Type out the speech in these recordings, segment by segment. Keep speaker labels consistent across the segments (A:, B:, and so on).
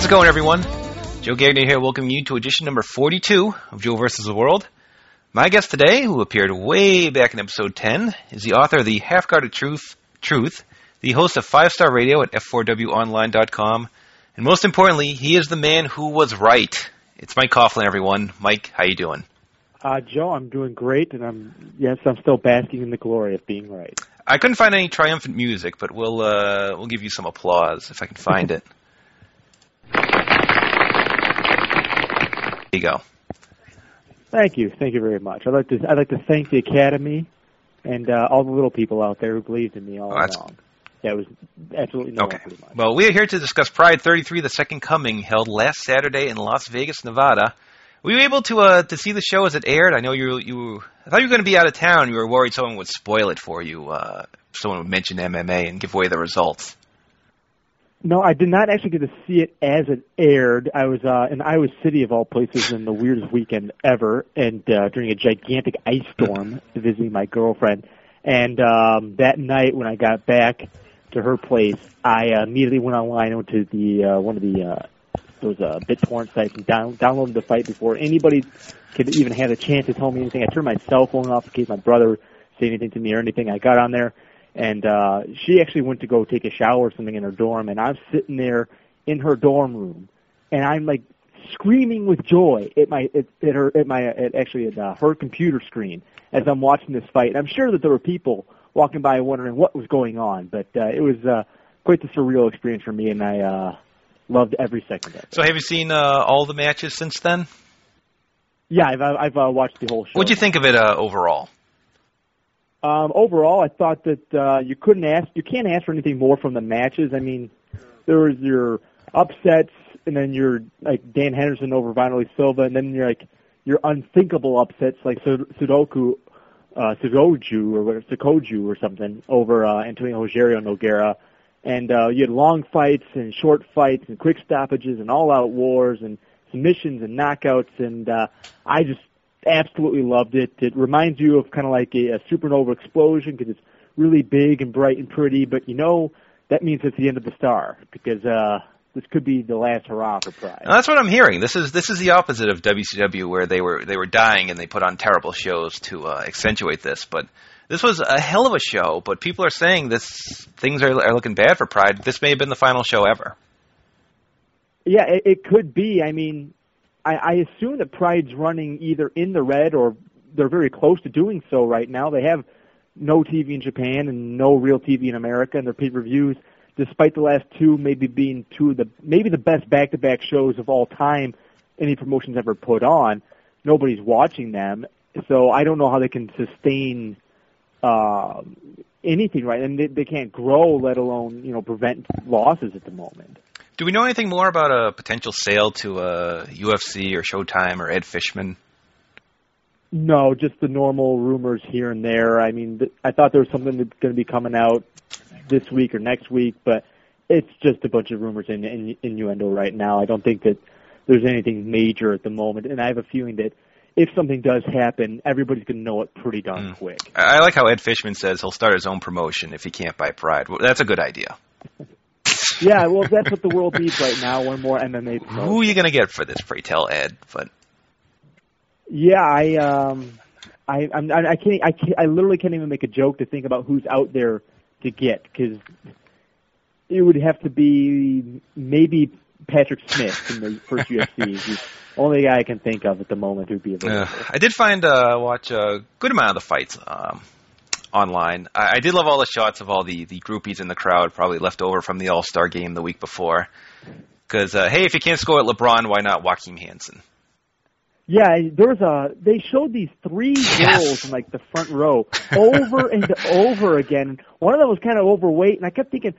A: How's it going, everyone? Joe Gagner here, welcoming you to edition number 42 of Joe vs. the World. My guest today, who appeared way back in episode 10, is the author of The Half Guarded Truth, Truth, the host of Five Star Radio at f4wonline.com, and most importantly, he is the man who was right. It's Mike Coughlin, everyone. Mike, how you doing?
B: Uh, Joe, I'm doing great, and I'm yes, I'm still basking in the glory of being right.
A: I couldn't find any triumphant music, but we'll uh, we'll give you some applause if I can find it. There you go.
B: Thank you, thank you very much. I'd like to I'd like to thank the Academy and uh, all the little people out there who believed in me all
A: Oh,
B: along. It was absolutely no
A: Okay. Well, we are here to discuss Pride 33, the Second Coming, held last Saturday in Las Vegas, Nevada. Were you able to uh, to see the show as it aired? I know you you. I thought you were going to be out of town. You were worried someone would spoil it for you. Uh, someone would mention MMA and give away the results.
B: No, I did not actually get to see it as it aired. I was uh, in Iowa City of all places in the weirdest weekend ever, and uh, during a gigantic ice storm, visiting my girlfriend. And um, that night, when I got back to her place, I uh, immediately went online and went to the uh, one of the uh, those uh, BitTorrent sites and down, downloaded the fight before anybody could even have a chance to tell me anything. I turned my cell phone off in case my brother say anything to me or anything. I got on there, and uh, she actually went to go take a shower or something in her dorm, and I'm sitting there in her dorm room, and I'm like screaming with joy at my at, at her at my at actually at uh, her computer screen as I'm watching this fight. And I'm sure that there were people walking by wondering what was going on, but uh, it was uh, quite the surreal experience for me, and I uh, loved every second of it.
A: So, have you seen uh, all the matches since then?
B: Yeah, I've I've uh, watched the whole show.
A: What'd you think of it uh, overall?
B: Um, overall, I thought that uh, you couldn't ask, you can't ask for anything more from the matches. I mean, there was your upsets, and then your like Dan Henderson over Vanderlei Silva, and then your like your unthinkable upsets like Sud- Sudoku, uh, or whatever, Sokoudjou or something over uh, Antonio Rogerio Nogueira, and uh, you had long fights and short fights and quick stoppages and all-out wars and submissions and knockouts, and uh, I just absolutely loved it. It reminds you of kind of like a, a supernova explosion because it's really big and bright and pretty, but you know that means it's the end of the star because uh, this could be the last hurrah for Pride.
A: That's what I'm hearing. This is this is the opposite of WCW, where they were they were dying and they put on terrible shows to uh, accentuate this. But this was a hell of a show. But people are saying this things are, are looking bad for Pride. This may have been the final show ever.
B: Yeah, it, it could be. I mean, I, I assume that Pride's running either in the red or they're very close to doing so right now. They have no TV in Japan and no real TV in America, and their pay-per-views, despite the last two maybe being two of the maybe the best back-to-back shows of all time any promotion's ever put on, nobody's watching them. So I don't know how they can sustain uh, anything right, and they, they can't grow, let alone you know prevent losses at the moment.
A: Do we know anything more about a potential sale to uh, UFC or Showtime or Ed Fishman?
B: No, just the normal rumors here and there. I mean, th- I thought there was something that's going to be coming out this week or next week, but it's just a bunch of rumors and in, innuendo right now. I don't think that there's anything major at the moment, and I have a feeling that if something does happen, everybody's going to know it pretty darn quick.
A: I I like how Ed Fishman says he'll start his own promotion if he can't buy Pride. Well, That's a good idea.
B: Yeah, well, that's what the world needs right now. One more MMA. promotion.
A: Who are you going to get for this? Pray tell, Ed. But
B: Yeah, I um, I I'm, I can't I can't I literally can't even make a joke to think about who's out there to get because it would have to be maybe Patrick Smith from the first UFC. He's the only guy I can think of at the moment who'd be available.
A: Uh, I did find uh, watch a good amount of the fights um, online. I, I did love all the shots of all the the groupies in the crowd, probably left over from the All Star game the week before. Because uh, hey, if you can't score at LeBron, why not Joachim Hansen?
B: Yeah, there was a. They showed these three
A: Yes.
B: girls in like the front row over and over again. One of them was kind of overweight, and I kept thinking,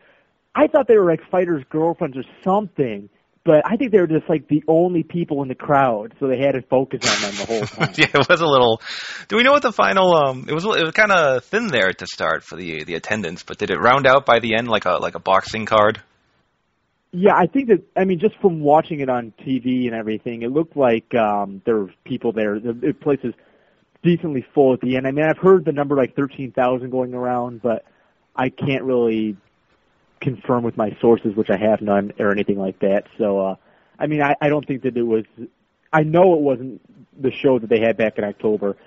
B: I thought they were like fighters' girlfriends or something. But I think they were just like the only people in the crowd, so they had to focus on them the whole time.
A: yeah, it was a little. Do we know what the final? Um, it was it was kind of thin there to start for the the attendance, but did it round out by the end like a like a boxing card?
B: Yeah, I think that I mean just from watching it on TV and everything, it looked like um there were people there. The, the place is decently full at the end. I mean, I've heard the number like thirteen thousand going around, but I can't really confirm with my sources, which I have none or anything like that. So, uh, I mean, I, I don't think that it was. I know it wasn't the show that they had back in October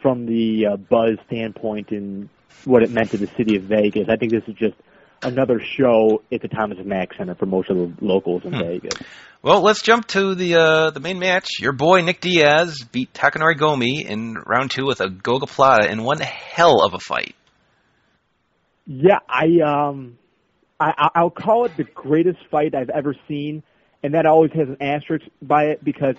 B: from the uh, buzz standpoint and what it meant to the city of Vegas. I think this is just another show at the Thomas Mack Center for most of the locals in hmm. Vegas.
A: Well, let's jump to the uh, the main match. Your boy Nick Diaz beat Takanori Gomi in round two with a gogoplata in one hell of a fight.
B: Yeah, I um, I I'll call it the greatest fight I've ever seen, and that always has an asterisk by it because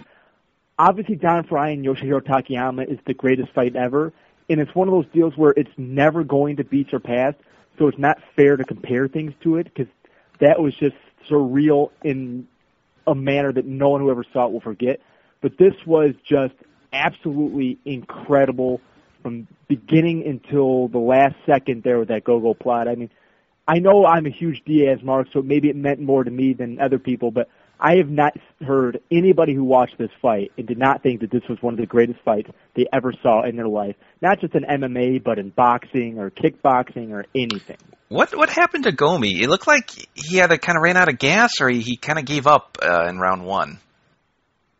B: obviously Don Frye and Yoshihiro Takayama is the greatest fight ever, and it's one of those deals where it's never going to be surpassed. So it's not fair to compare things to it because that was just surreal in a manner that no one who ever saw it will forget. But this was just absolutely incredible from beginning until the last second there with that gogoplata. I mean, I know I'm a huge Diaz mark, so maybe it meant more to me than other people, but I have not heard anybody who watched this fight and did not think that this was one of the greatest fights they ever saw in their life. Not just in MMA, but in boxing or kickboxing or anything.
A: What what happened to Gomi? It looked like he either kind of ran out of gas or he, he kind of gave up uh, in round one.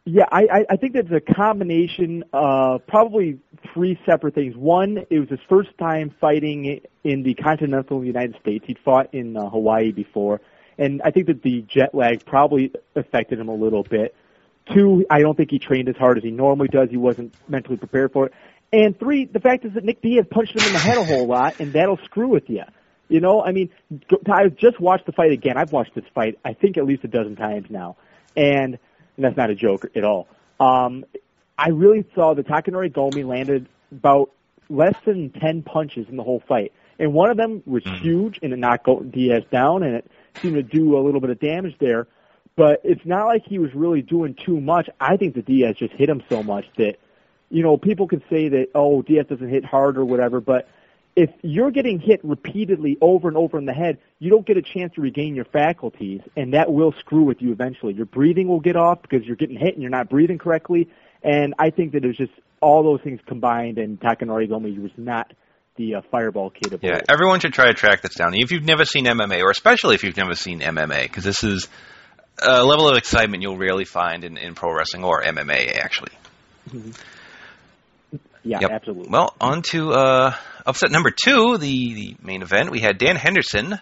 B: Yeah, I, I think that's a combination of probably three separate things. One, it was his first time fighting in the continental United States. He'd fought in uh, Hawaii before, and I think that the jet lag probably affected him a little bit. Two, I don't think he trained as hard as he normally does. He wasn't mentally prepared for it. And three, the fact is that Nick Diaz punched him in the head a whole lot, and that'll screw with you. You know, I mean, I just watched the fight again. I've watched this fight, I think, at least a dozen times now, and, and that's not a joke at all. Um, I really saw that Takanori Gomi landed about less than ten punches in the whole fight, and one of them was mm-hmm. huge, and it knocked Diaz down, and it seemed to do a little bit of damage there. But it's not like he was really doing too much. I think that Diaz just hit him so much that, you know, people could say that oh Diaz doesn't hit hard or whatever, but if you're getting hit repeatedly over and over in the head, you don't get a chance to regain your faculties, and that will screw with you eventually. Your breathing will get off because you're getting hit and you're not breathing correctly. And I think that it was just all those things combined, and Takanori Gomi was not the uh, fireball capable.
A: Yeah, everyone should try to track this down. If you've never seen MMA, or especially if you've never seen MMA, because this is a level of excitement you'll rarely find in, in pro wrestling or MMA, actually.
B: Mm-hmm. Yeah, yep. absolutely.
A: Well, on to uh, upset number two, the, the main event. We had Dan Henderson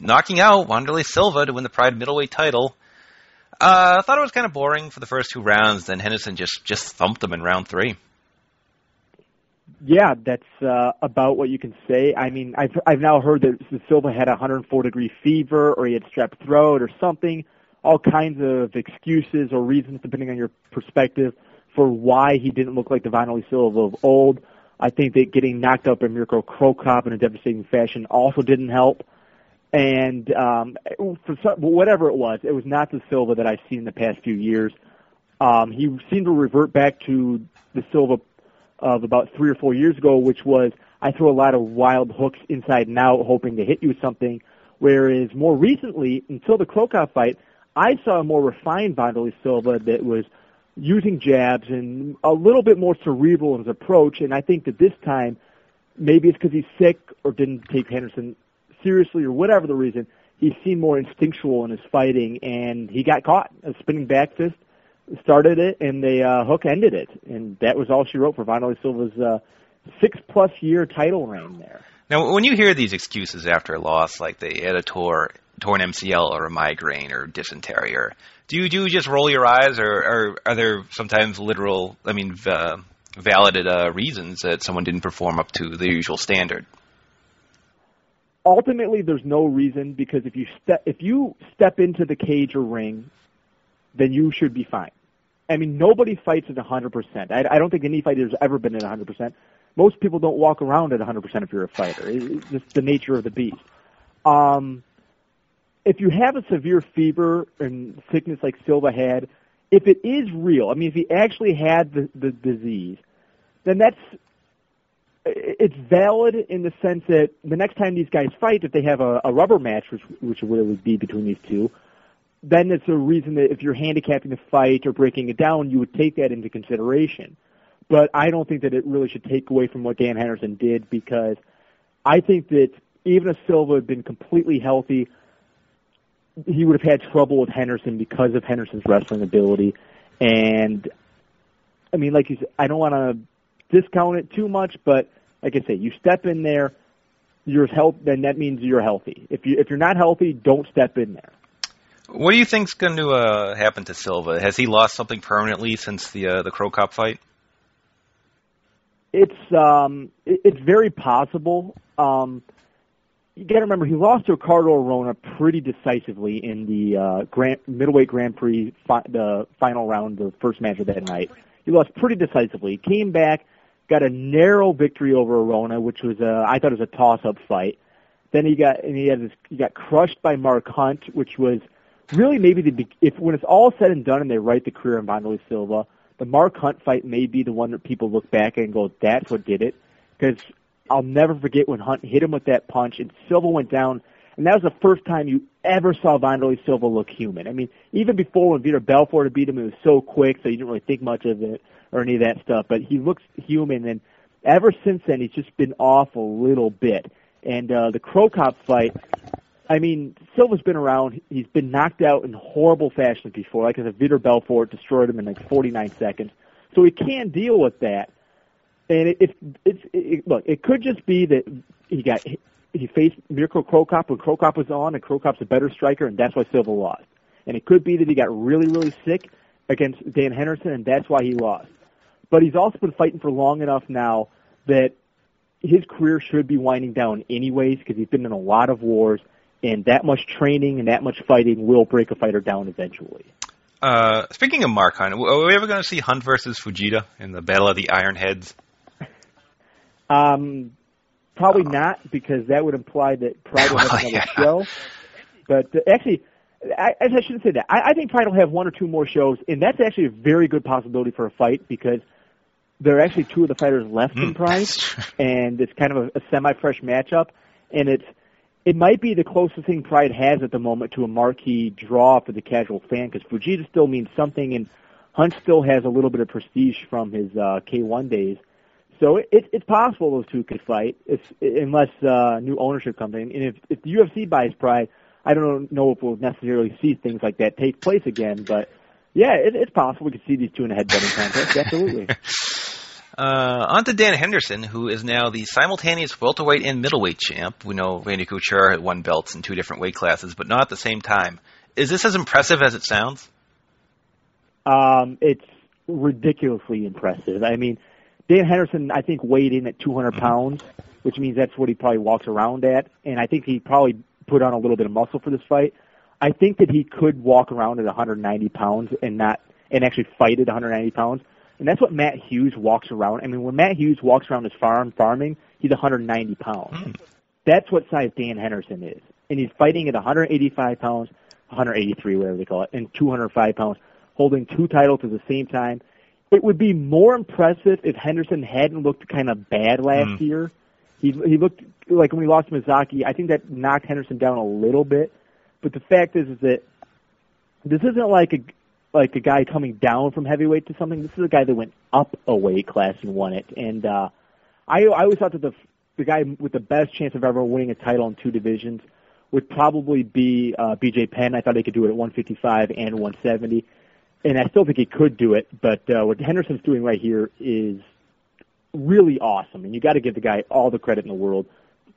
A: knocking out Wanderlei Silva to win the Pride middleweight title. Uh, I thought it was kind of boring for the first two rounds. Then Henderson just just thumped him in round three.
B: Yeah, that's uh, about what you can say. I mean, I've I've now heard that Silva had a 104 degree fever, or he had strep throat, or something. All kinds of excuses or reasons, depending on your perspective, for why he didn't look like the Wanderlei Silva of old. I think that getting knocked out by Mirko Cro Cop in a devastating fashion also didn't help. And um, for some, whatever it was, it was not the Silva that I've seen in the past few years. Um, he seemed to revert back to the Silva of about three or four years ago, which was I throw a lot of wild hooks inside and out, hoping to hit you with something. Whereas more recently, until the Cro Cop fight, I saw a more refined Wanderlei Silva that was using jabs and a little bit more cerebral in his approach. And I think that this time, maybe it's because he's sick or didn't take Henderson seriously or whatever the reason, he seemed more instinctual in his fighting and he got caught. A spinning back fist started it, and the uh, hook ended it, and that was all she wrote for Wanderlei Silva's uh, six-plus year title reign there.
A: Now, when you hear these excuses after a loss, like they had a torn MCL or a migraine or dysentery, or do you do you just roll your eyes, or, or are there sometimes literal, I mean, uh, valid uh, reasons that someone didn't perform up to the usual standard?
B: Ultimately, there's no reason because if you step if you step into the cage or ring, then you should be fine. I mean, nobody fights at 100%. I, I don't think any fighter has ever been at 100%. Most people don't walk around at 100% if you're a fighter. It's just the nature of the beast. Um, if you have a severe fever and sickness like Silva had, if it is real, I mean, if he actually had the, the disease, then that's it's valid in the sense that the next time these guys fight, if they have a, a rubber match, which which would be between these two, then it's a reason that if you're handicapping the fight or breaking it down, you would take that into consideration. But I don't think that it really should take away from what Dan Henderson did because I think that even if Silva had been completely healthy, he would have had trouble with Henderson because of Henderson's wrestling ability. And I mean, like you said, I don't want to discount it too much, but like I say, you step in there, you're health, then that means you're healthy. If you if you're not healthy, don't step in there.
A: What do you think's going to uh, happen to Silva? Has he lost something permanently since the uh, the Cro Cop fight?
B: It's um, it, it's very possible. Um, you got to remember he lost to Ricardo Arona pretty decisively in the uh, Grand, middleweight Grand Prix, fi- the final round, the first match of that night. He lost pretty decisively. He came back, got a narrow victory over Arona, which was a, I thought it was a toss-up fight. Then he got and he had this, he got crushed by Mark Hunt, which was really maybe the if when it's all said and done and they write the career of Wanderlei Silva, the Mark Hunt fight may be the one that people look back and go, "That's what did it," because I'll never forget when Hunt hit him with that punch and Silva went down, and that was the first time you ever saw Wanderlei Silva look human. I mean, even before when Vitor Belfort beat him, it was so quick, so you didn't really think much of it or any of that stuff. But he looks human, and ever since then, he's just been off a little bit. And uh, the Cop fight, I mean, Silva's been around. He's been knocked out in horrible fashion before. Like I said, Vitor Belfort destroyed him in like 49 seconds. So he can't deal with that. And it, it, it's it, look, it could just be that he got he faced Mirko Cro Cop when Cro Cop was on, and Cro Cop's a better striker, and that's why Silva lost. And it could be that he got really, really sick against Dan Henderson, and that's why he lost. But he's also been fighting for long enough now that his career should be winding down anyways because he's been in a lot of wars, and that much training and that much fighting will break a fighter down eventually.
A: Uh, speaking of Mark Hunt, are we ever going to see Hunt versus Fujita in the Battle of the Iron Heads?
B: Um, probably not because that would imply that Pride will have another
A: yeah.
B: show. But uh, actually, I, I shouldn't say that. I, I think Pride will have one or two more shows, and that's actually a very good possibility for a fight because there are actually two of the fighters left in
A: Mm,
B: Pride, and it's kind of a, a semi-fresh matchup, and it's it might be the closest thing Pride has at the moment to a marquee draw for the casual fan because Fujita still means something, and Hunt still has a little bit of prestige from his uh, K1 days. So it, it, it's possible those two could fight, if, unless uh, new ownership comes in. And if, if the UFC buys Pride, I don't know if we'll necessarily see things like that take place again. But yeah, it, it's possible we could see these two in a headbutting contest. Absolutely.
A: Uh, on to Dan Henderson, who is now the simultaneous welterweight and middleweight champ. We know Randy Couture had won belts in two different weight classes, but not at the same time. Is this as impressive as it sounds?
B: Um, it's ridiculously impressive. I mean, Dan Henderson, I think, weighed in at 200 pounds, which means that's what he probably walks around at. And I think he probably put on a little bit of muscle for this fight. I think that he could walk around at 190 pounds and not and actually fight at 190 pounds. And that's what Matt Hughes walks around. I mean, when Matt Hughes walks around his farm farming, he's 190 pounds. That's what size Dan Henderson is. And he's fighting at 185 pounds, 183, whatever they call it, and 205 pounds, holding two titles at the same time. It would be more impressive if Henderson hadn't looked kind of bad last
A: Mm.
B: year. He he looked like when he lost to Misaki. I think that knocked Henderson down a little bit. But the fact is, is that this isn't like a like a guy coming down from heavyweight to something. This is a guy that went up a weight class and won it. And uh, I I always thought that the the guy with the best chance of ever winning a title in two divisions would probably be uh, BJ Penn. I thought he could do it at 155 and 170, and I still think he could do it. But uh, what Henderson's doing right here is really awesome, and you got to give the guy all the credit in the world.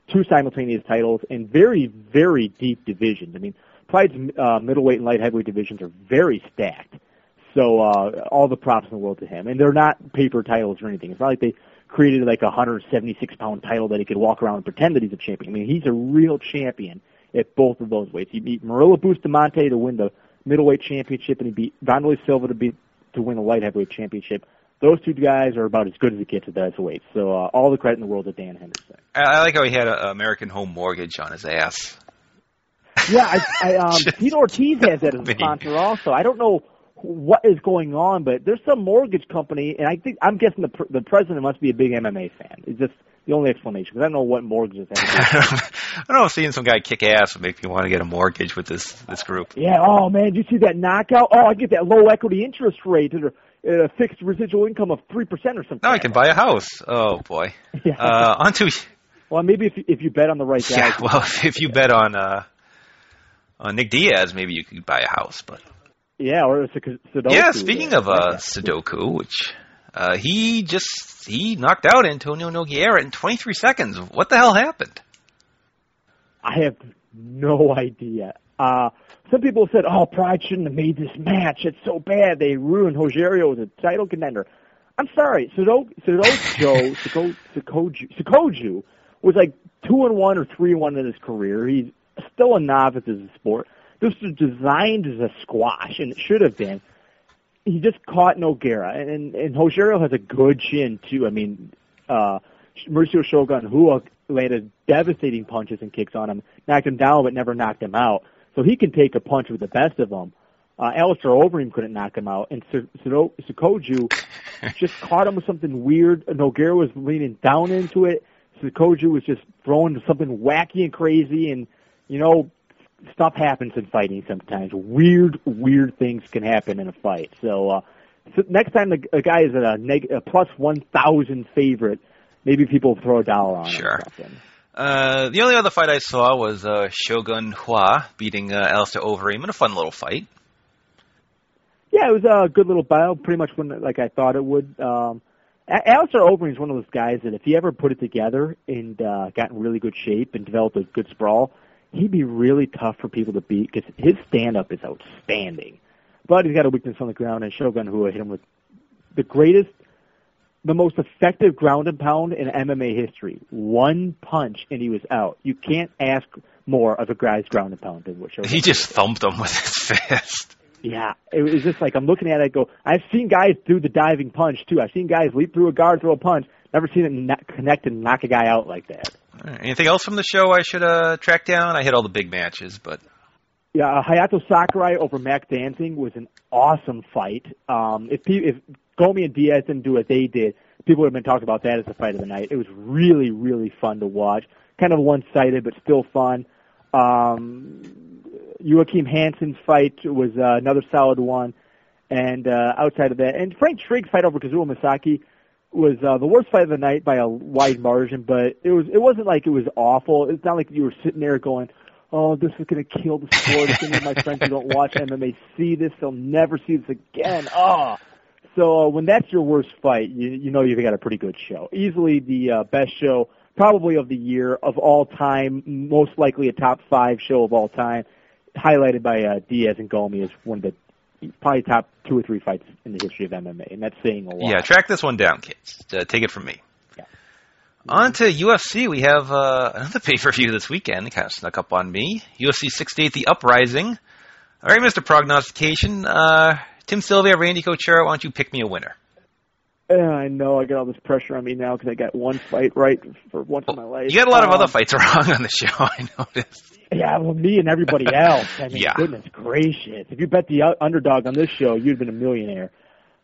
B: Two simultaneous titles and very, very deep divisions. I mean, Pride's uh, middleweight and light heavyweight divisions are very stacked. So uh, all the props in the world to him, and they're not paper titles or anything. It's not like they created like a 176 pound title that he could walk around and pretend that he's a champion. I mean, he's a real champion at both of those weights. He beat Murilo Bustamante to win the middleweight championship, and he beat Vanderlei Silva to beat to win the light heavyweight championship. Those two guys are about as good as it gets at those weights. So uh, all the credit in the world to Dan Henderson.
A: I like how he had an American Home Mortgage on his ass.
B: Yeah, I, I um, Tito Ortiz has that as a sponsor also. I don't know what is going on, but there's some mortgage company, and I think I'm guessing the pr- the president must be a big MMA fan. It's just the only explanation because I don't know what mortgages have. to do.
A: I don't know, seeing some guy kick ass would make me want to get a mortgage with this this group.
B: Yeah. Oh man, did you see that knockout? Oh, I get that low equity interest rate and a fixed residual income of three percent or something.
A: Now I can buy a house. Oh boy.
B: Yeah.
A: Uh, on to
B: well, maybe if you, if you bet on the right guy.
A: yeah. Well, if you bet on uh, Uh, Nick Diaz, maybe you could buy a house, but
B: yeah, or Sudoku.
A: Yeah, speaking of uh, Sudoku, which uh, he just he knocked out Antonio Nogueira in 23 seconds. What the hell happened?
B: I have no idea. Uh, some people said, "Oh, Pride shouldn't have made this match. It's so bad. They ruined Rogerio as a title contender." I'm sorry, Sudoku, Sudoku, Sudoku, Sokoudjou was like two and one or three and one in his career. He's still a novice as a sport. This was designed as a squash, and it should have been. He just caught Nogueira, and and Rogerio has a good chin too. I mean, uh, Mauricio Shogun who landed devastating punches and kicks on him, knocked him down, but never knocked him out. So he can take a punch with the best of them. Uh, Alistair Overeem couldn't knock him out, and Sokoudjou just caught him with something weird. Nogueira was leaning down into it. Sokoudjou was just throwing something wacky and crazy, and you know, stuff happens in fighting sometimes. Weird, weird things can happen in a fight. So, uh, so next time the a guy is at a, neg- a plus one thousand favorite, maybe people throw a dollar on him.
A: sure. it. Uh, the only other fight I saw was uh, Shogun Rua beating uh, Alistair Overeem in a fun little fight.
B: Yeah, it was a good little battle, pretty much when like I thought it would. Um, Alistair Overeem is one of those guys that if he ever put it together and uh, got in really good shape and developed a good sprawl, he'd be really tough for people to beat because his stand-up is outstanding. But he's got a weakness on the ground, and Shogun Rua hit him with the greatest, the most effective ground and pound in MMA history. One punch, and he was out. You can't ask more of a guy's ground and pound than what Shogun.
A: He just thumped him with his fist.
B: Yeah, it was just like I'm looking at it. go, I've seen guys do the diving punch too. I've seen guys leap through a guard, throw a punch. Never seen it connect and knock a guy out like that.
A: Right. Anything else from the show I should uh, track down? I hit all the big matches, but
B: yeah, uh, Hayato Sakurai over Mac Danzig was an awesome fight. Um, if if Gomi and Diaz didn't do what they did, people would have been talking about that as the fight of the night. It was really really fun to watch. Kind of one sided, but still fun. Um, Joachim Hansen's fight was uh, another solid one, and uh, outside of that, and Frank Trigg's fight over Kazuo Misaki was uh, the worst fight of the night by a wide margin, but it was it wasn't like it was awful. It's not like you were sitting there going, "Oh, this is going to kill the sport." Any of my friends who don't watch MMA see this, they'll never see this again. Oh, so uh, when that's your worst fight, you you know you've got a pretty good show. Easily the uh, best show, probably of the year of all time. Most likely a top five show of all time. Highlighted by uh, Diaz and Gomi as one of the probably top two or three fights in the history of MMA, and that's saying a lot.
A: Yeah, track this one down, kids. Uh, take it from me. Yeah. On to UFC. We have uh, another pay per view this weekend. It kind of snuck up on me. UFC 68, The Uprising. All right, Mr. Prognostication. Uh, Tim Sylvia, Randy Couture, why don't you pick me a winner?
B: Yeah, I know. I got all this pressure on me now because I got one fight right for once well, in my life.
A: You got a lot um, of other fights wrong on the show. I noticed.
B: Yeah, well, me and everybody else. I mean,
A: yeah.
B: goodness gracious! If you bet the underdog on this show, you'd been a millionaire.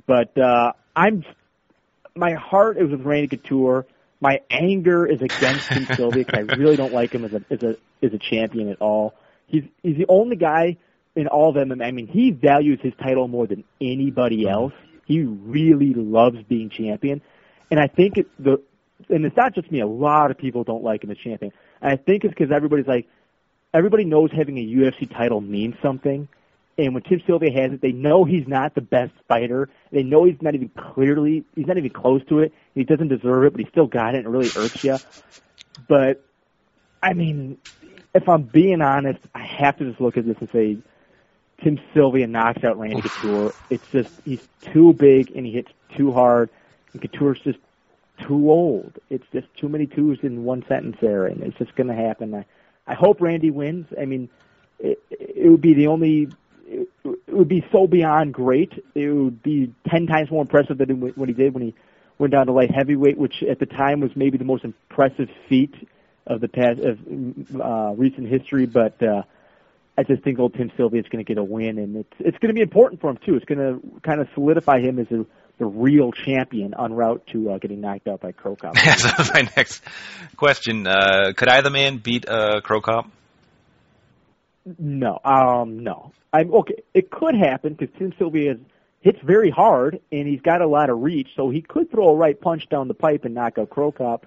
B: But uh, I'm, my heart is with Randy Couture. My anger is against Tim Sylvia because I really don't like him as a as a as a champion at all. He's he's the only guy in all of MMA. I mean, he values his title more than anybody else. He really loves being champion, and I think it, the and it's not just me. A lot of people don't like him as champion. And I think it's because everybody's like, everybody knows having a UFC title means something. And when Tim Sylvia has it, they know he's not the best fighter. They know he's not even clearly, he's not even close to it. He doesn't deserve it, but he still got it, and it really irks you. But, I mean, if I'm being honest, I have to just look at this and say, Tim Sylvia knocks out Randy Couture. It's just, he's too big and he hits too hard, and Couture's just too old. It's just too many twos in one sentence there, and it's just going to happen. I, I hope Randy wins. I mean, it, it would be the only. It, would be so beyond great. It would be ten times more impressive than what he did when he went down to light heavyweight, which at the time was maybe the most impressive feat of the past of uh, recent history. But uh, I just think old Tim Sylvia is going to get a win, and it's it's going to be important for him too. It's going to kind of solidify him as a the real champion en route to uh, getting knocked out by Cro Cop.
A: so my next question: uh, Could I the man beat uh, Cro Cop?
B: No, um, no. I'm okay. It could happen because Tim Sylvia hits very hard and he's got a lot of reach, so he could throw a right punch down the pipe and knock out Cro Cop.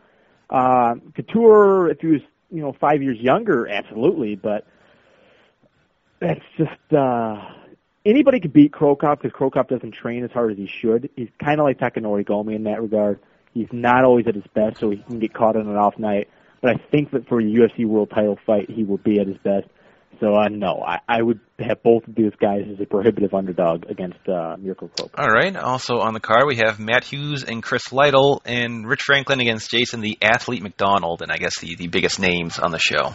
B: Uh, Couture, if he was you know five years younger, absolutely, but that's just uh, anybody could beat Cro Cop because Cro Cop doesn't train as hard as he should. He's kind of like Takanori Gomi in that regard. He's not always at his best, so he can get caught on an off night. But I think that for a UFC World Title fight, he will be at his best. So uh, no, I, I would have both of these guys as a prohibitive underdog against uh, Mirko Cro Cop.
A: All right. Also on the card, we have Matt Hughes and Chris Lytle, and Rich Franklin against Jason the Athlete MacDonald, and I guess the, the biggest names on the show.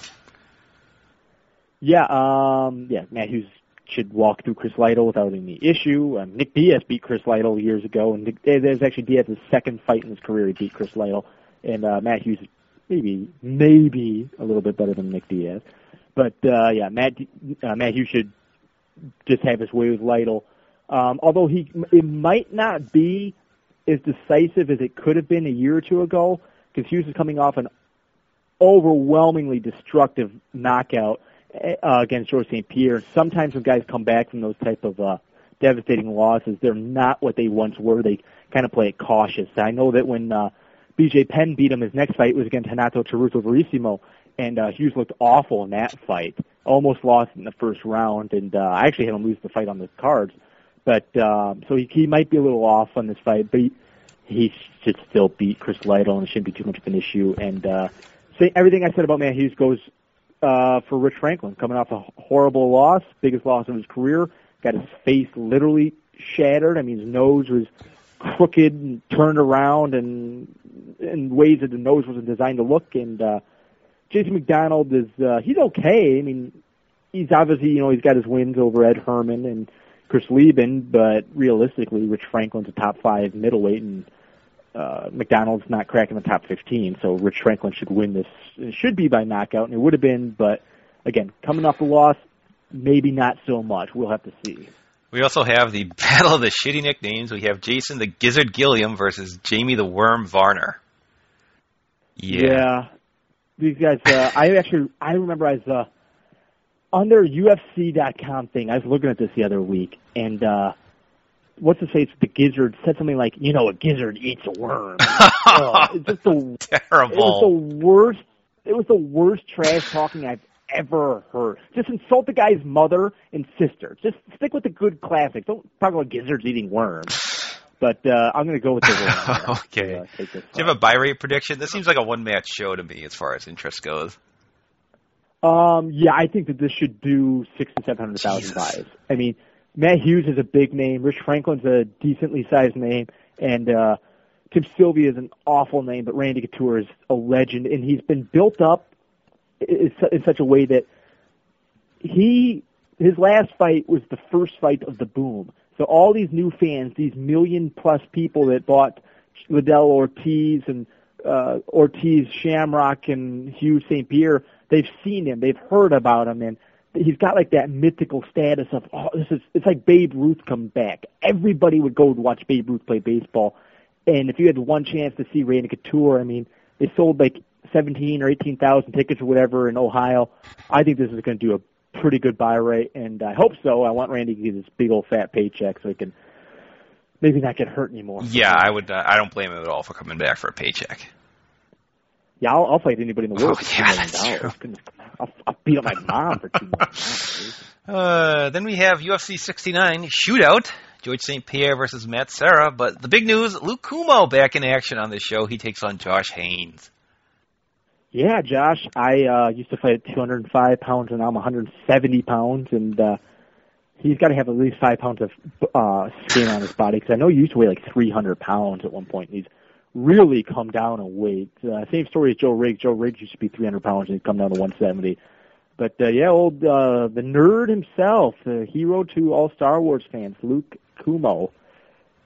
B: Yeah, um, yeah, Matt Hughes should walk through Chris Lytle without any issue. Um, Nick Diaz beat Chris Lytle years ago, and Nick, there's actually Diaz's second fight in his career. He beat Chris Lytle, and uh, Matt Hughes maybe maybe a little bit better than Nick Diaz. But uh, yeah, Matt uh, Matt Hughes should just have his way with Lytle. Um, although he it might not be as decisive as it could have been a year or two ago, because Hughes is coming off an overwhelmingly destructive knockout uh, against George St. Pierre. Sometimes when guys come back from those type of uh, devastating losses, they're not what they once were. They kind of play it cautious. I know that when uh, BJ Penn beat him, his next fight was against Renato Charuto Verissimo, and uh, Hughes looked awful in that fight. Almost lost in the first round, and uh, I actually had him lose the fight on the cards. But um, so he, he might be a little off on this fight, but he, he should still beat Chris Lytle, and it shouldn't be too much of an issue. And uh, say everything I said about Matt Hughes goes uh, for Rich Franklin, coming off a horrible loss, biggest loss of his career. Got his face literally shattered. I mean, his nose was crooked and turned around and in ways that the nose wasn't designed to look. And uh, Jason MacDonald is uh, he's okay. I mean, he's obviously you know he's got his wins over Ed Herman and Chris Leben, but realistically, Rich Franklin's a top five middleweight, and uh, MacDonald's not cracking the top 15. So Rich Franklin should win this. It should be by knockout, and it would have been, but again, coming off the loss, maybe not so much. We'll have to see.
A: We also have the battle of the shitty nicknames. We have Jason the Gizzard Gilliam versus Jamie the Worm Varner. Yeah.
B: yeah. These guys, uh, I actually, I remember I was uh, on their UFC.com thing. I was looking at this the other week, and uh, what's to say? It's the gizzard said something like, "You know, a gizzard eats a worm." oh, it's just the
A: terrible.
B: It was the worst. It was the worst trash talking I've ever heard. Just insult the guy's mother and sister. Just stick with the good classics. Don't talk about gizzards eating worms. But uh, I'm going to go with the
A: worm. okay. To, uh, Do you have a buy rate prediction? This seems like a one match show to me as far as interest goes.
B: Um, yeah, I think that this should do six to seven hundred thousand buys. I mean, Matt Hughes is a big name. Rich Franklin's a decently sized name, and uh, Tim Sylvia is an awful name. But Randy Couture is a legend, and he's been built up in, such a way that he his last fight was the first fight of the boom. So all these new fans, these million plus people that bought Liddell Ortiz and uh, Ortiz Shamrock and Hugh St. Pierre, they've seen him, they've heard about him, and he's got like that mythical status of oh this is it's like Babe Ruth come back. Everybody would go to watch Babe Ruth play baseball. And if you had one chance to see Randy Couture, I mean, they sold like seventeen or eighteen thousand tickets or whatever in Ohio. I think this is going to do a pretty good buy rate, and I hope so. I want Randy to get his big old fat paycheck so he can maybe not get hurt anymore.
A: Yeah, I would. Uh, I don't blame him at all for coming back for a paycheck.
B: Yeah, I'll, I'll fight anybody in the world
A: oh,
B: for
A: yeah, that's
B: true. I'll, I'll beat up my mom for two million
A: Uh, then we have UFC 69 shootout. George St. Pierre versus Matt Serra. But the big news, Luke Cummo back in action on this show. He takes on Josh Haynes.
B: Yeah, Josh. I uh, used to fight at 205 pounds, and now I'm 170 pounds, and uh, he's got to have at least five pounds of uh, skin on his body because I know he used to weigh like 300 pounds at one point. And he's really come down in weight. Uh, same story as Joe Riggs. Joe Riggs used to be 300 pounds and he'd come down to 170. But uh, yeah, old uh, the nerd himself, the hero to all Star Wars fans, Luke Cummo,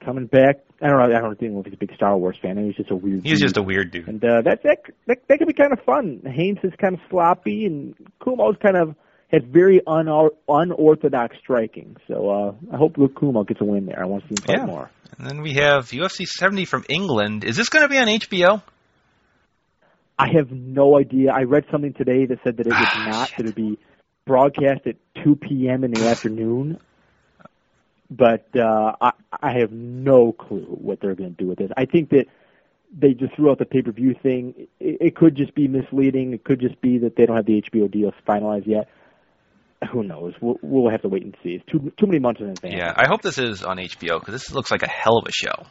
B: coming back. I don't know. I don't think he's a big Star Wars fan. He's just a weird.
A: He's
B: dude.
A: just a weird dude.
B: And uh, that that that, that could be kind of fun. Haynes is kind of sloppy, and Cummo's kind of has very un- unorthodox striking. So uh, I hope Luke Cummo gets a win there. I want to see him fight
A: yeah.
B: more.
A: And then we have UFC 70 from England. Is this going to be on HBO?
B: I have no idea. I read something today that said that it would
A: Ah,
B: not.
A: shit.
B: That it would be broadcast at 2 p.m. in the afternoon. But uh, I, I have no clue what they're going to do with this. I think that they just threw out the pay-per-view thing. It, it could just be misleading. It could just be that they don't have the HBO deal finalized yet. who knows? We'll, we'll have to wait and see. It's too too many months in advance.
A: Yeah, I hope this is on HBO because this looks like a hell of a show.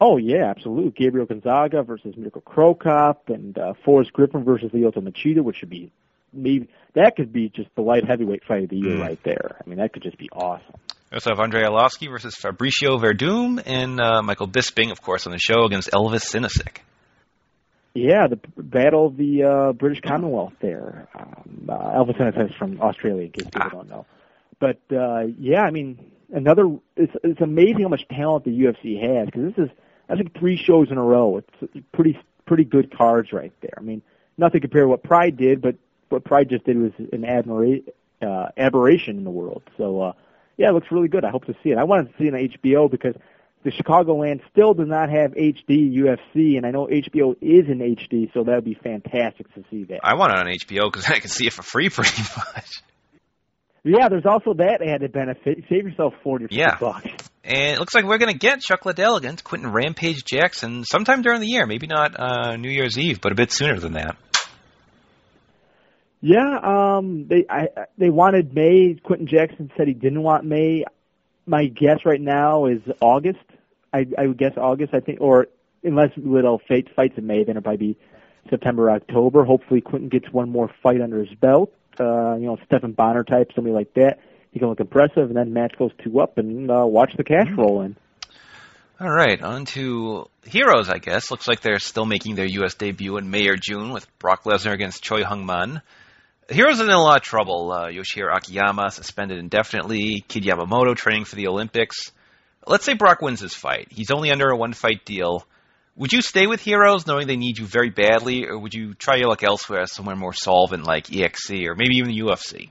B: Oh yeah, absolutely. Gabriel Gonzaga versus Cro Cop and uh, Forrest Griffin versus Lyoto Machida, which should be maybe that could be just the light heavyweight fight of the year
A: Mm.
B: right there. I mean, that could just be awesome.
A: We also have Andrei Arlovsky versus Fabricio Werdum and uh, Michael Bisping, of course, on the show against Elvis Sinosic.
B: Yeah, the battle of the uh, British Commonwealth there. Um, uh, Elvis Ennis is from Australia, in case people
A: Ah.
B: don't know. But uh, yeah, I mean, another. It's it's amazing how much talent the UFC has because this is that's like three shows in a row. It's pretty pretty good cards right there. I mean, nothing compared to what Pride did, but what Pride just did was an admira- uh, aberration in the world. So uh, yeah, it looks really good. I hope to see it. I wanted to see it on HBO because the Chicagoland still does not have HD UFC, and I know HBO is in HD, so that would be fantastic to see that.
A: I want it on HBO because I can see it for free pretty much.
B: Yeah, there's also that added benefit. Save yourself forty or fifty
A: Yeah.
B: bucks.
A: And it looks like we're going to get Chuck Liddell against Quentin Rampage Jackson sometime during the year. Maybe not uh, New Year's Eve, but a bit sooner than that.
B: Yeah, um, they I- they wanted May. Quentin Jackson said he didn't want May. My guess right now is August. I, I would guess August. I think, or unless Liddell fight, fights in May, then it'll probably be September, October. Hopefully, Quentin gets one more fight under his belt. Uh, you know, Stephan Bonnar type, somebody like that. He can look impressive, and then match goes two up, and uh, watch the cash roll in.
A: All right, on to Heroes, I guess. Looks like they're still making their U.S. debut in May or June with Brock Lesnar against Choi Hong Man. Heroes in a lot of trouble. Uh, Yoshihiro Akiyama suspended indefinitely. Kid Yamamoto training for the Olympics. Let's say Brock wins his fight. He's only under a one-fight deal. Would you stay with Heroes knowing they need you very badly, or would you try your luck elsewhere, somewhere more solvent like EXC or maybe even the UFC?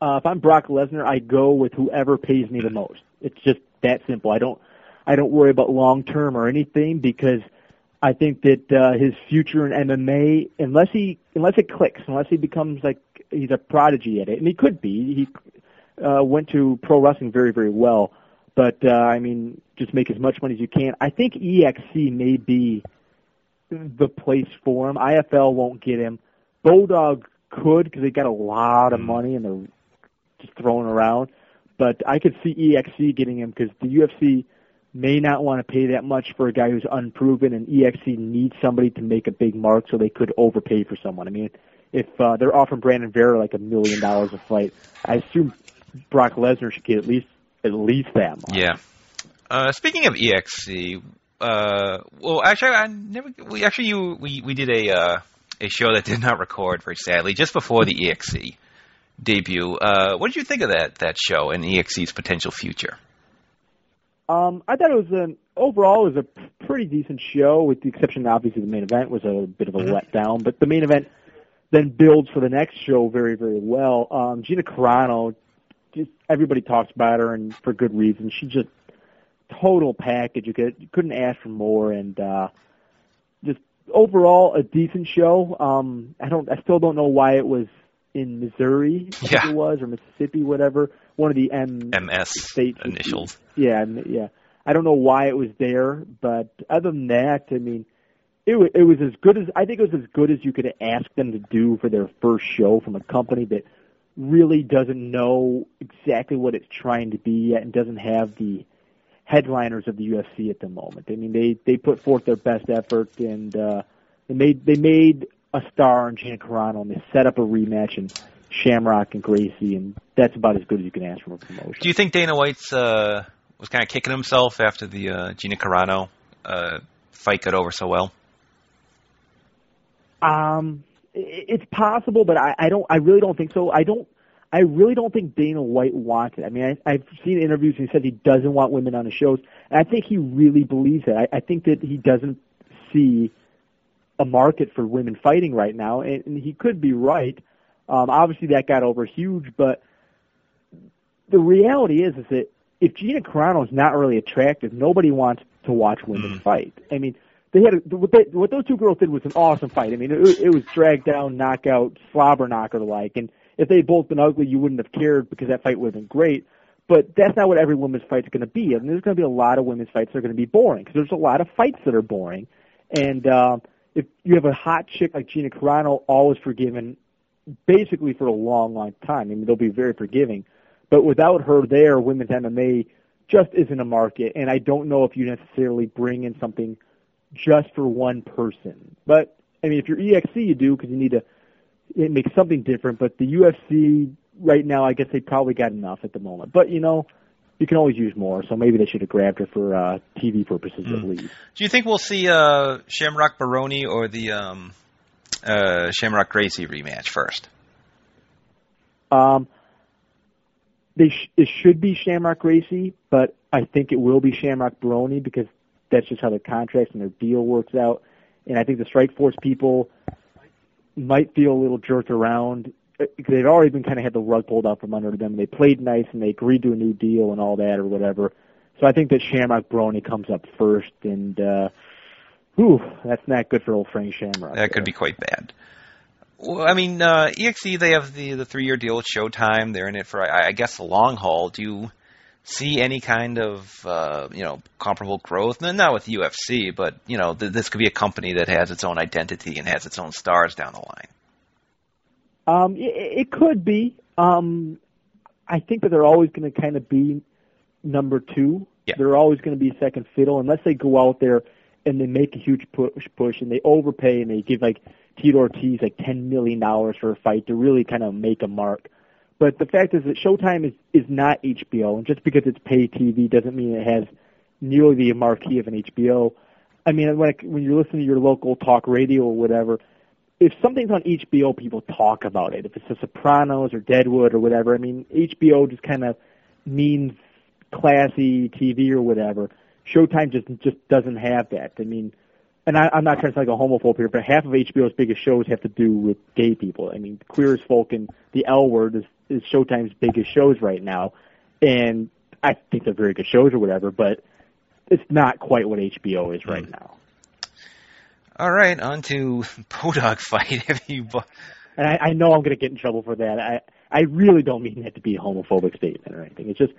B: uh, if I'm Brock Lesnar, I go with whoever pays me the most. It's just that simple. I don't I don't worry about long term or anything because I think that uh, his future in MMA, unless he unless it clicks, unless he becomes like he's a prodigy at it, and he could be. He uh, went to pro wrestling very very well, but uh, I mean, just make as much money as you can. I think EXC may be the place for him. IFL won't get him. Bodog could because they got a lot of money and they're just throwing around. But I could see EXC getting him because the UFC may not want to pay that much for a guy who's unproven, and EXC needs somebody to make a big mark, so they could overpay for someone. I mean, if uh, they're offering Brandon Vera like a million dollars a fight, I assume Brock Lesnar should get at least at least that much.
A: Yeah. Uh, speaking of EXC, uh, well, actually, I never. We actually, you, we we did a uh, a show that did not record very sadly just before the EXC debut. Uh, what did you think of that that show and EXC's potential future?
B: Um, I thought it was an overall it was a pretty decent show, with the exception obviously the main event was a bit of a letdown. But the main event then builds for the next show very very well. Um, Gina Carano, just everybody talks about her and for good reason. She just total package. You could you couldn't ask for more, and uh, just overall a decent show. Um, I don't I still don't know why it was in Missouri.
A: Yeah.
B: it was or Mississippi, whatever. One of the M
A: MS
B: states
A: initials.
B: yeah, yeah. I don't know why it was there, but other than that, I mean, it was, it was as good as I think it was as good as you could ask them to do for their first show from a company that really doesn't know exactly what it's trying to be yet and doesn't have the headliners of the UFC at the moment. I mean, they they put forth their best effort and uh, they made they made a star in Gina Carano and they set up a rematch in Shamrock and Gracie, and that's about as good as you can ask from a promotion.
A: Do you think Dana White's uh, was kind of kicking himself after the uh, Gina Carano uh, fight got over so well?
B: Um, it's possible, but I, I don't. I really don't think so. I don't. I really don't think Dana White wants it. I mean, I, I've seen interviews and he said he doesn't want women on his shows, and I think he really believes it. I, I think that he doesn't see a market for women fighting right now, and, and he could be right. Um, obviously, that got over huge, but the reality is, is that if Gina Carano is not really attractive, nobody wants to watch women fight. I mean, they had a, what, they, what those two girls did was an awesome fight. I mean, it, it was drag down, knockout, slobber knocker like, and if they had both been ugly, you wouldn't have cared because that fight would have been great. But that's not what every women's fight's going to be. I mean, there's going to be a lot of women's fights that are going to be boring because there's a lot of fights that are boring. And uh, if you have a hot chick like Gina Carano, always forgiven, basically for a long, long time. I mean, they'll be very forgiving, but without her there, women's MMA just isn't a market, and I don't know if you necessarily bring in something just for one person. But I mean, if you're EXC, you do because you need to it makes something different. But the UFC right now, I guess they probably got enough at the moment. But you know, you can always use more. So maybe they should have grabbed her for uh, TV purposes mm. at hmm. least.
A: Do you think we'll see uh, Shamrock Baroni or the um, uh, Shamrock Gracie rematch first?
B: Um, they sh- it should be Shamrock Gracie, but I think it will be Shamrock Baroni because that's just how their contracts and their deal works out. And I think the Strikeforce people might feel a little jerked around because they've already been kind of had the rug pulled out from under them. And They played nice and they agreed to a new deal and all that or whatever. So I think that Shamrock Baroni comes up first, and uh, whew, that's not good for old Frank Shamrock.
A: That could be quite bad. Well, I mean, uh, EXC they have the the three year deal with Showtime. They're in it for I, I guess the long haul. Do you see any kind of uh, you know comparable growth? Not with UFC, but you know th- this could be a company that has its own identity and has its own stars down the line.
B: Um, it, it could be. Um, I think that they're always going to kind of be number two.
A: Yeah.
B: They're always going to be second fiddle unless they go out there and they make a huge push, push and they overpay and they give like Tito Ortiz like ten million dollars for a fight to really kind of make a mark. But the fact is that Showtime is is not HBO, and just because it's pay TV doesn't mean it has nearly the marquee of an HBO. I mean, when when you're listening to your local talk radio or whatever, if something's on HBO, people talk about it. If it's The Sopranos or Deadwood or whatever, I mean, HBO just kind of means classy TV or whatever. Showtime just just doesn't have that. I mean, and I, I'm not trying to sound like a homophobe here, but half of HBO's biggest shows have to do with gay people. I mean, Queer as Folk and The L Word is, is Showtime's biggest shows right now, and I think they're very good shows or whatever, but it's not quite what HBO is right mm. now.
A: All right, on to Bodog fight. Have you?
B: And I, I know I'm going to get in trouble for that. I I really don't mean that to be a homophobic statement or anything. It's just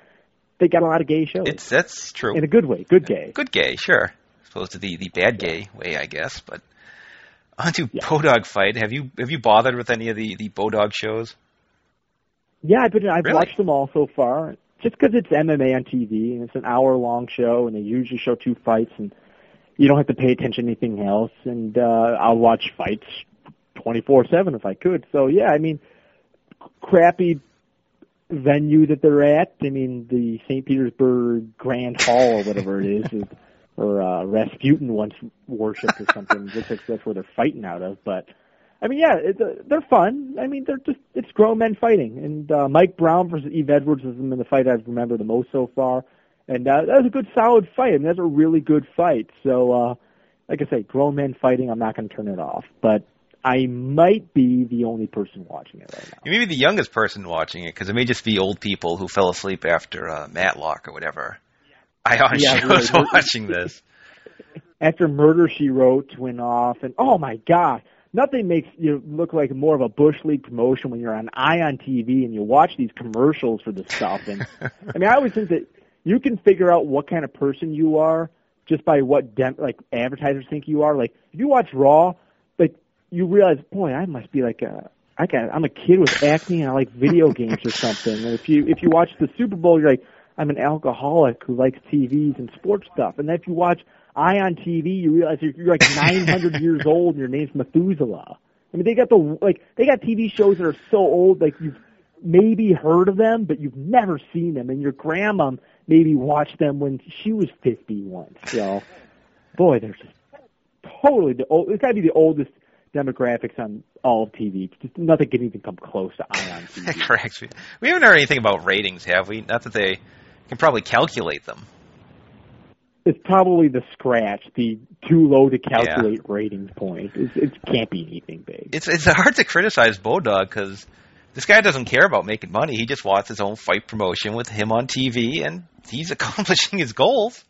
B: they got a lot of gay shows.
A: It's that's true
B: in a good way. Good gay.
A: Good gay, sure. As opposed to the the bad gay way, I guess. But on to yeah. Bodog fight. Have you have you bothered with any of the the Bodog shows?
B: Yeah, I've been I've
A: really?
B: watched them all so far. Just because it's MMA on TV and it's an hour long show and they usually show two fights and you don't have to pay attention to anything else. And uh, I'll watch fights 24/7 if I could. So yeah, I mean, crappy venue that they're at. I mean, the St. Petersburg Grand Hall or whatever it is, is or uh, Rasputin once worshipped or something. Like that's where they're fighting out of. But I mean, yeah, it's, uh, they're fun. I mean, they're just it's grown men fighting. And uh, Mike Brown versus Yves Edwards has been the fight I've remembered the most so far and uh, that was a good solid fight. I mean, that's a really good fight. So, uh, like I say, grown men fighting. I'm not going to turn it off, but I might be the only person watching it right now.
A: You may be the youngest person watching it because it may just be old people who fell asleep after uh, Matlock or whatever. I honestly yeah, was watching this.
B: After Murder She Wrote went off, and oh my god, nothing makes you look like more of a bush league promotion when you're on Ion TV and you watch these commercials for this stuff. And I mean, I always think that you can figure out what kind of person you are just by what dem- like advertisers think you are. Like if you watch Raw, you realize, boy, I must be like a I got I'm a kid with acne and I like video games or something. And if you if you watch the Super Bowl, you're like I'm an alcoholic who likes TVs and sports stuff. And then if you watch Ion TV, you realize you're, you're like 900 years old and your name's Methuselah. I mean, they got the like they got TV shows that are so old, like you've maybe heard of them, but you've never seen them, and your grandma maybe watched them when she was 50 once. So, boy, they're just totally the old. It's got to be the oldest demographics on all of TV. Just nothing can even come close to Ion TV.
A: Correct. We haven't heard anything about ratings, have we? Not that they can probably calculate them.
B: It's probably the scratch, the too low to calculate yeah. ratings point. It's, it can't be anything big.
A: It's it's hard to criticize Bodog because this guy doesn't care about making money. He just wants his own fight promotion with him on TV, and he's accomplishing his goals.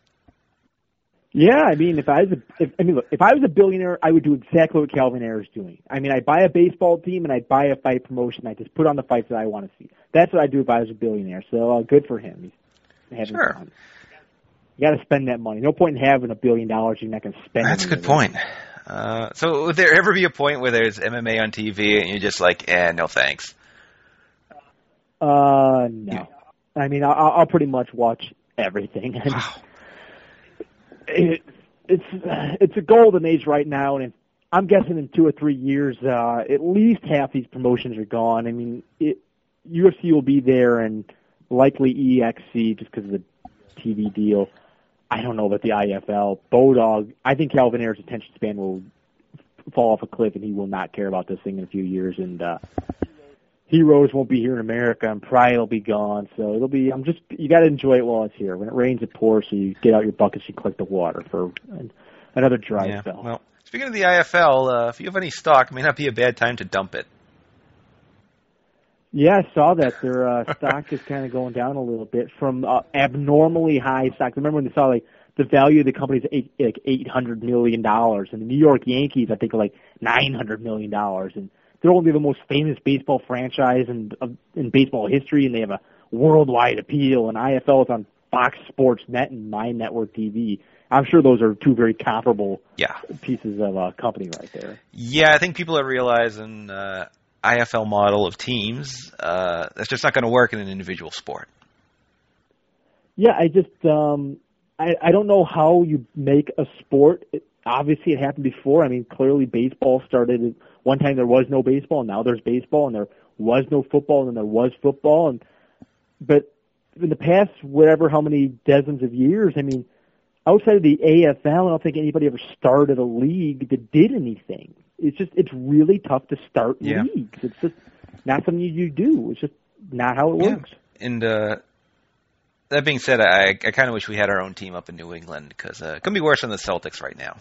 B: Yeah, I mean, if I was a, if, I mean, look, if I was a billionaire, I would do exactly what Calvin Ayre is doing. I mean, I'd buy a baseball team and I'd buy a fight promotion. I just put on the fights that I want to see. That's what I'd do if I was a billionaire. So uh, good for him. He's having
A: sure.
B: fun. You got to spend that money. No point in having a billion dollars you're not going to spend.
A: That's a good point. Uh, so would there ever be a point where there's MMA on TV and you're just like, eh, no thanks?
B: Uh, no. I mean, I'll, I'll pretty much watch everything.
A: Wow.
B: It, it's it's a golden age right now, and I'm guessing in two or three years, uh, at least half these promotions are gone. I mean, it, UFC will be there, and likely EXC just because of the TV deal. I don't know about the IFL. Bodog, I think Calvin Ayre's attention span will fall off a cliff, and he will not care about this thing in a few years. And uh, Heroes won't be here in America, and Pride will be gone. So it'll be. I'm just. You got to enjoy it while it's here. When it rains, it pours. So you get out your buckets, you collect the water for another dry
A: yeah.
B: spell.
A: Well, speaking of the IFL, uh, if you have any stock, it may not be a bad time to dump it.
B: Yeah, I saw that their uh, stock is kind of going down a little bit from uh, abnormally high stock. Remember when they saw like the value of the company's eight, like eight hundred million dollars, and the New York Yankees I think are like nine hundred million dollars, and they're only the most famous baseball franchise in in baseball history, and they have a worldwide appeal. And IFL is on Fox Sports Net and My Network TV. I'm sure those are two very comparable
A: Yeah.
B: pieces of uh, company right there.
A: Yeah, I think people are realizing uh, IFL model of teams uh, that's just not going to work in an individual sport.
B: Yeah, I just um I I don't know how you make a sport. Obviously, it happened before. I mean, clearly baseball started one time there was no baseball, and now there's baseball, and there was no football, and then there was football, and but in the past, whatever how many dozens of years, I mean, outside of the AFL, I don't think anybody ever started a league that did anything. It's just it's really tough to start
A: Yeah.
B: leagues. It's just not something you, you do. It's just not how it
A: Yeah.
B: works.
A: And uh, that being said, I, I kind of wish we had our own team up in New England because uh, it could be worse than the Celtics right now.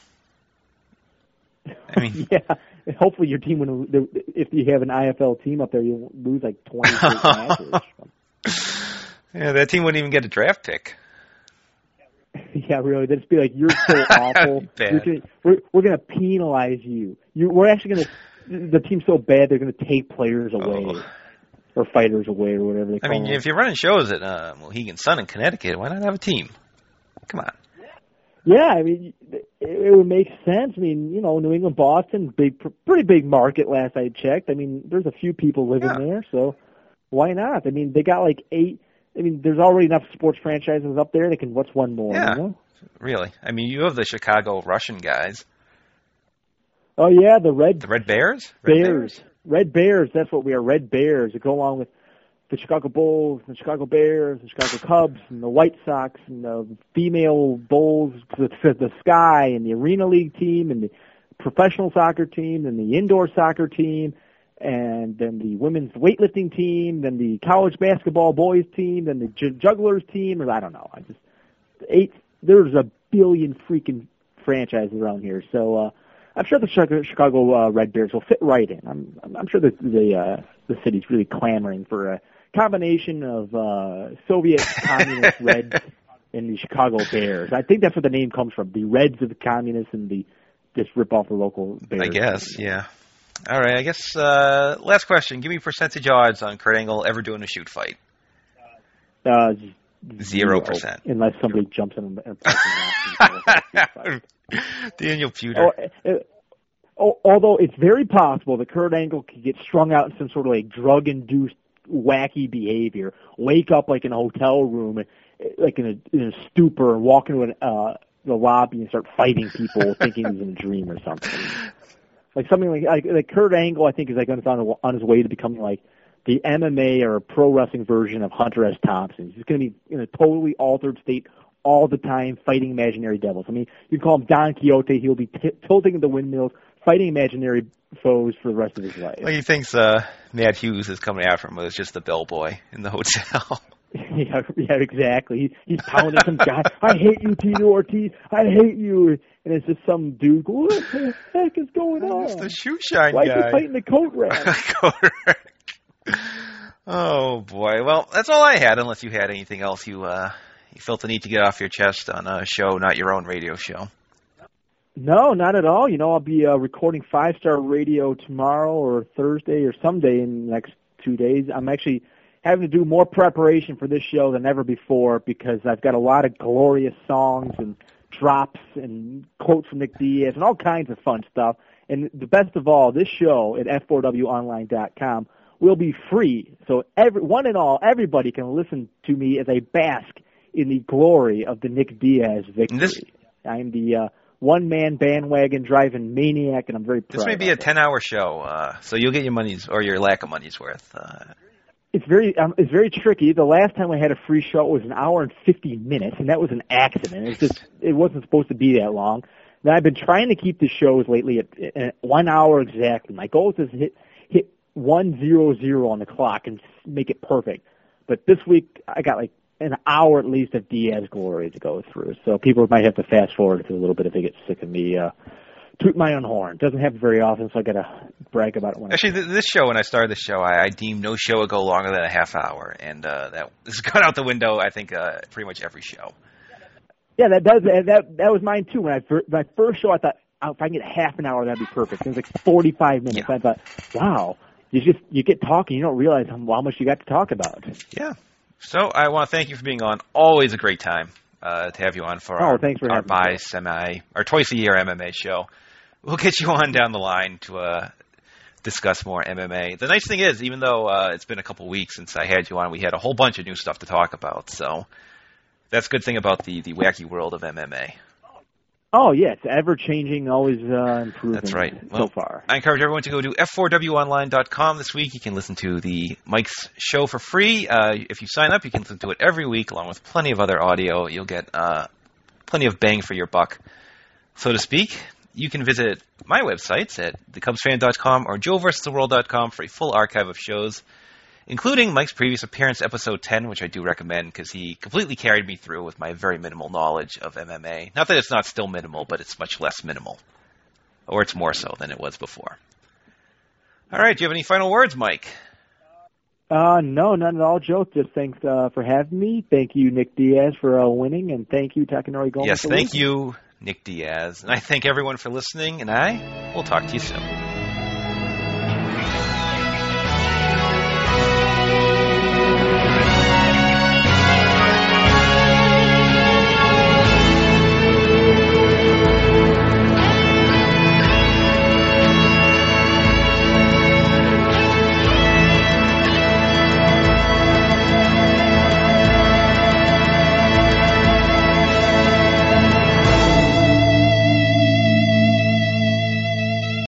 A: I mean,
B: yeah. Hopefully, your team would. If you have an IFL team up there, you'll lose like twenty matches.
A: yeah, that team wouldn't even get a draft pick.
B: Yeah, really. They'd just be like, "You're so awful. You're gonna, we're we're gonna penalize you. You we're actually gonna. The team's so bad they're gonna take players away
A: Oh.
B: Or fighters away or whatever they call I
A: mean,
B: them.
A: if you're running shows at uh, Mohegan Sun in Connecticut, why not have a team? Come on.
B: Yeah, I mean, it, it would make sense. I mean, you know, New England, Boston, big, pr- pretty big market. Last I checked, I mean, there's a few people living
A: Yeah.
B: there, so why not? I mean, they got like eight. I mean, there's already enough sports franchises up there. They can. What's one more?
A: Yeah.
B: You know?
A: Really? I mean, you have the Chicago Russian guys,
B: Oh yeah, the Red
A: the Red Bears. Red
B: Bears. Red Bears. That's what we are. Red Bears. That go along with the Chicago Bulls, the Chicago Bears, the Chicago Cubs, and the White Sox, and the female Bulls, the, the Sky, and the Arena League team, and the professional soccer team, and the indoor soccer team, and then the women's weightlifting team, then the college basketball boys team, then the ju- jugglers team, or I don't know. I just eight. There's a billion freaking franchises around here, so. uh I'm sure the Chicago, uh, Red Bears will fit right in. I'm I'm, I'm sure that the uh, the city's really clamoring for a combination of uh, Soviet communist Reds and the Chicago Bears. I think that's where the name comes from. The Reds of the communists and the just rip off the local Bears.
A: I guess, yeah. All right, I guess. Uh, last question. Give me percentage odds on Kurt Angle ever doing a shoot fight.
B: Uh,
A: Zero percent.
B: unless somebody jumps in a parking lot.
A: Daniel Puder.
B: Oh, uh, oh, although it's very possible that Kurt Angle could get strung out in some sort of like drug-induced wacky behavior, wake up like in a hotel room, uh, like in a, in a stupor, and walk into an, uh, the lobby and start fighting people, thinking he's in a dream or something. Like something like like, like Kurt Angle, I think is like on his, on his way to becoming like the MMA or pro wrestling version of Hunter S. Thompson. He's going to be in a totally altered state all the time, fighting imaginary devils. I mean, you can call him Don Quixote. He'll be t- tilting the windmills, fighting imaginary foes for the rest of his life.
A: Well, he thinks uh, Matt Hughes is coming after him as just the bellboy in the hotel.
B: yeah, yeah, exactly. He, he's pounding some guy. I hate you, Tito Ortiz. I hate you. And it's just some dude. What the heck is going
A: It's
B: on?
A: the shoe shine
B: Why is he fighting the coat rack?
A: Correct. Oh boy. Well, that's all I had. Unless you had anything else you uh, you felt the need to get off your chest on a show, not your own radio show.
B: No, not at all. You know, I'll be uh, recording Five Star Radio tomorrow or Thursday or someday in the next two days. I'm actually having to do more preparation for this show than ever before because I've got a lot of glorious songs and drops and quotes from Nick Diaz and all kinds of fun stuff. And the best of all, this show at f4wonline.com will be free. So every one and all, everybody can listen to me as I bask in the glory of the Nick Diaz victory.
A: This-
B: I'm the uh, one man bandwagon driving maniac, and I'm very proud.
A: This may be a 10 hour show, uh, so you'll get your money's, or your lack of money's worth. Uh,
B: It's very um, it's very tricky. The last time I had a free show was an hour and fifty minutes, and that was an accident. It's just it wasn't supposed to be that long. Now I've been trying to keep the shows lately at, at one hour exactly. My goal is to hit one zero zero on the clock and make it perfect. But this week I got like an hour at least of Diaz glory to go through. So people might have to fast forward to a little bit if they get sick of me uh, toot my own horn. Doesn't happen very often, so I got to brag about it when
A: actually, th- this show, when I started this show, I, I deemed no show would go longer than a half hour, and uh, that has gone out the window, I think, uh, pretty much every show.
B: Yeah, that does that. That was mine too. When I my first show, I thought oh, if I can get half an hour, that'd be perfect. It was like forty five minutes.
A: Yeah.
B: I thought, wow, you just you get talking, you don't realize how, how much you got to talk about.
A: Yeah. So I want to thank you for being on. Always a great time uh, to have you on for
B: Oh,
A: our,
B: thanks for
A: our bi semi or twice a year MMA show. We'll get you on down the line to uh, discuss more MMA. The nice thing is, even though uh, it's been a couple weeks since I had you on, we had a whole bunch of new stuff to talk about. So that's a good thing about the the wacky world of MMA.
B: Oh yeah, it's ever changing, always uh, improving.
A: That's right.
B: So far.
A: I encourage everyone to go to f4wonline.com this week. You can listen to the Mike's show for free. Uh, if you sign up, you can listen to it every week, along with plenty of other audio. You'll get uh, plenty of bang for your buck, so to speak. You can visit my websites at thecubsfan.com or joeversustheworld.com for a full archive of shows, including Mike's previous appearance, episode 10, which I do recommend because he completely carried me through with my very minimal knowledge of MMA. Not that it's not still minimal, but it's much less minimal or it's more so than it was before. All right, do you have any final words, Mike?
B: Uh, no, none at all, Joe. Just thanks uh, for having me. Thank you, Nick Diaz, for uh, winning, and thank you, Takanori Gomi.
A: yes, thank
B: losing.
A: you, Nick Diaz. And I thank everyone for listening, and I will talk to you soon.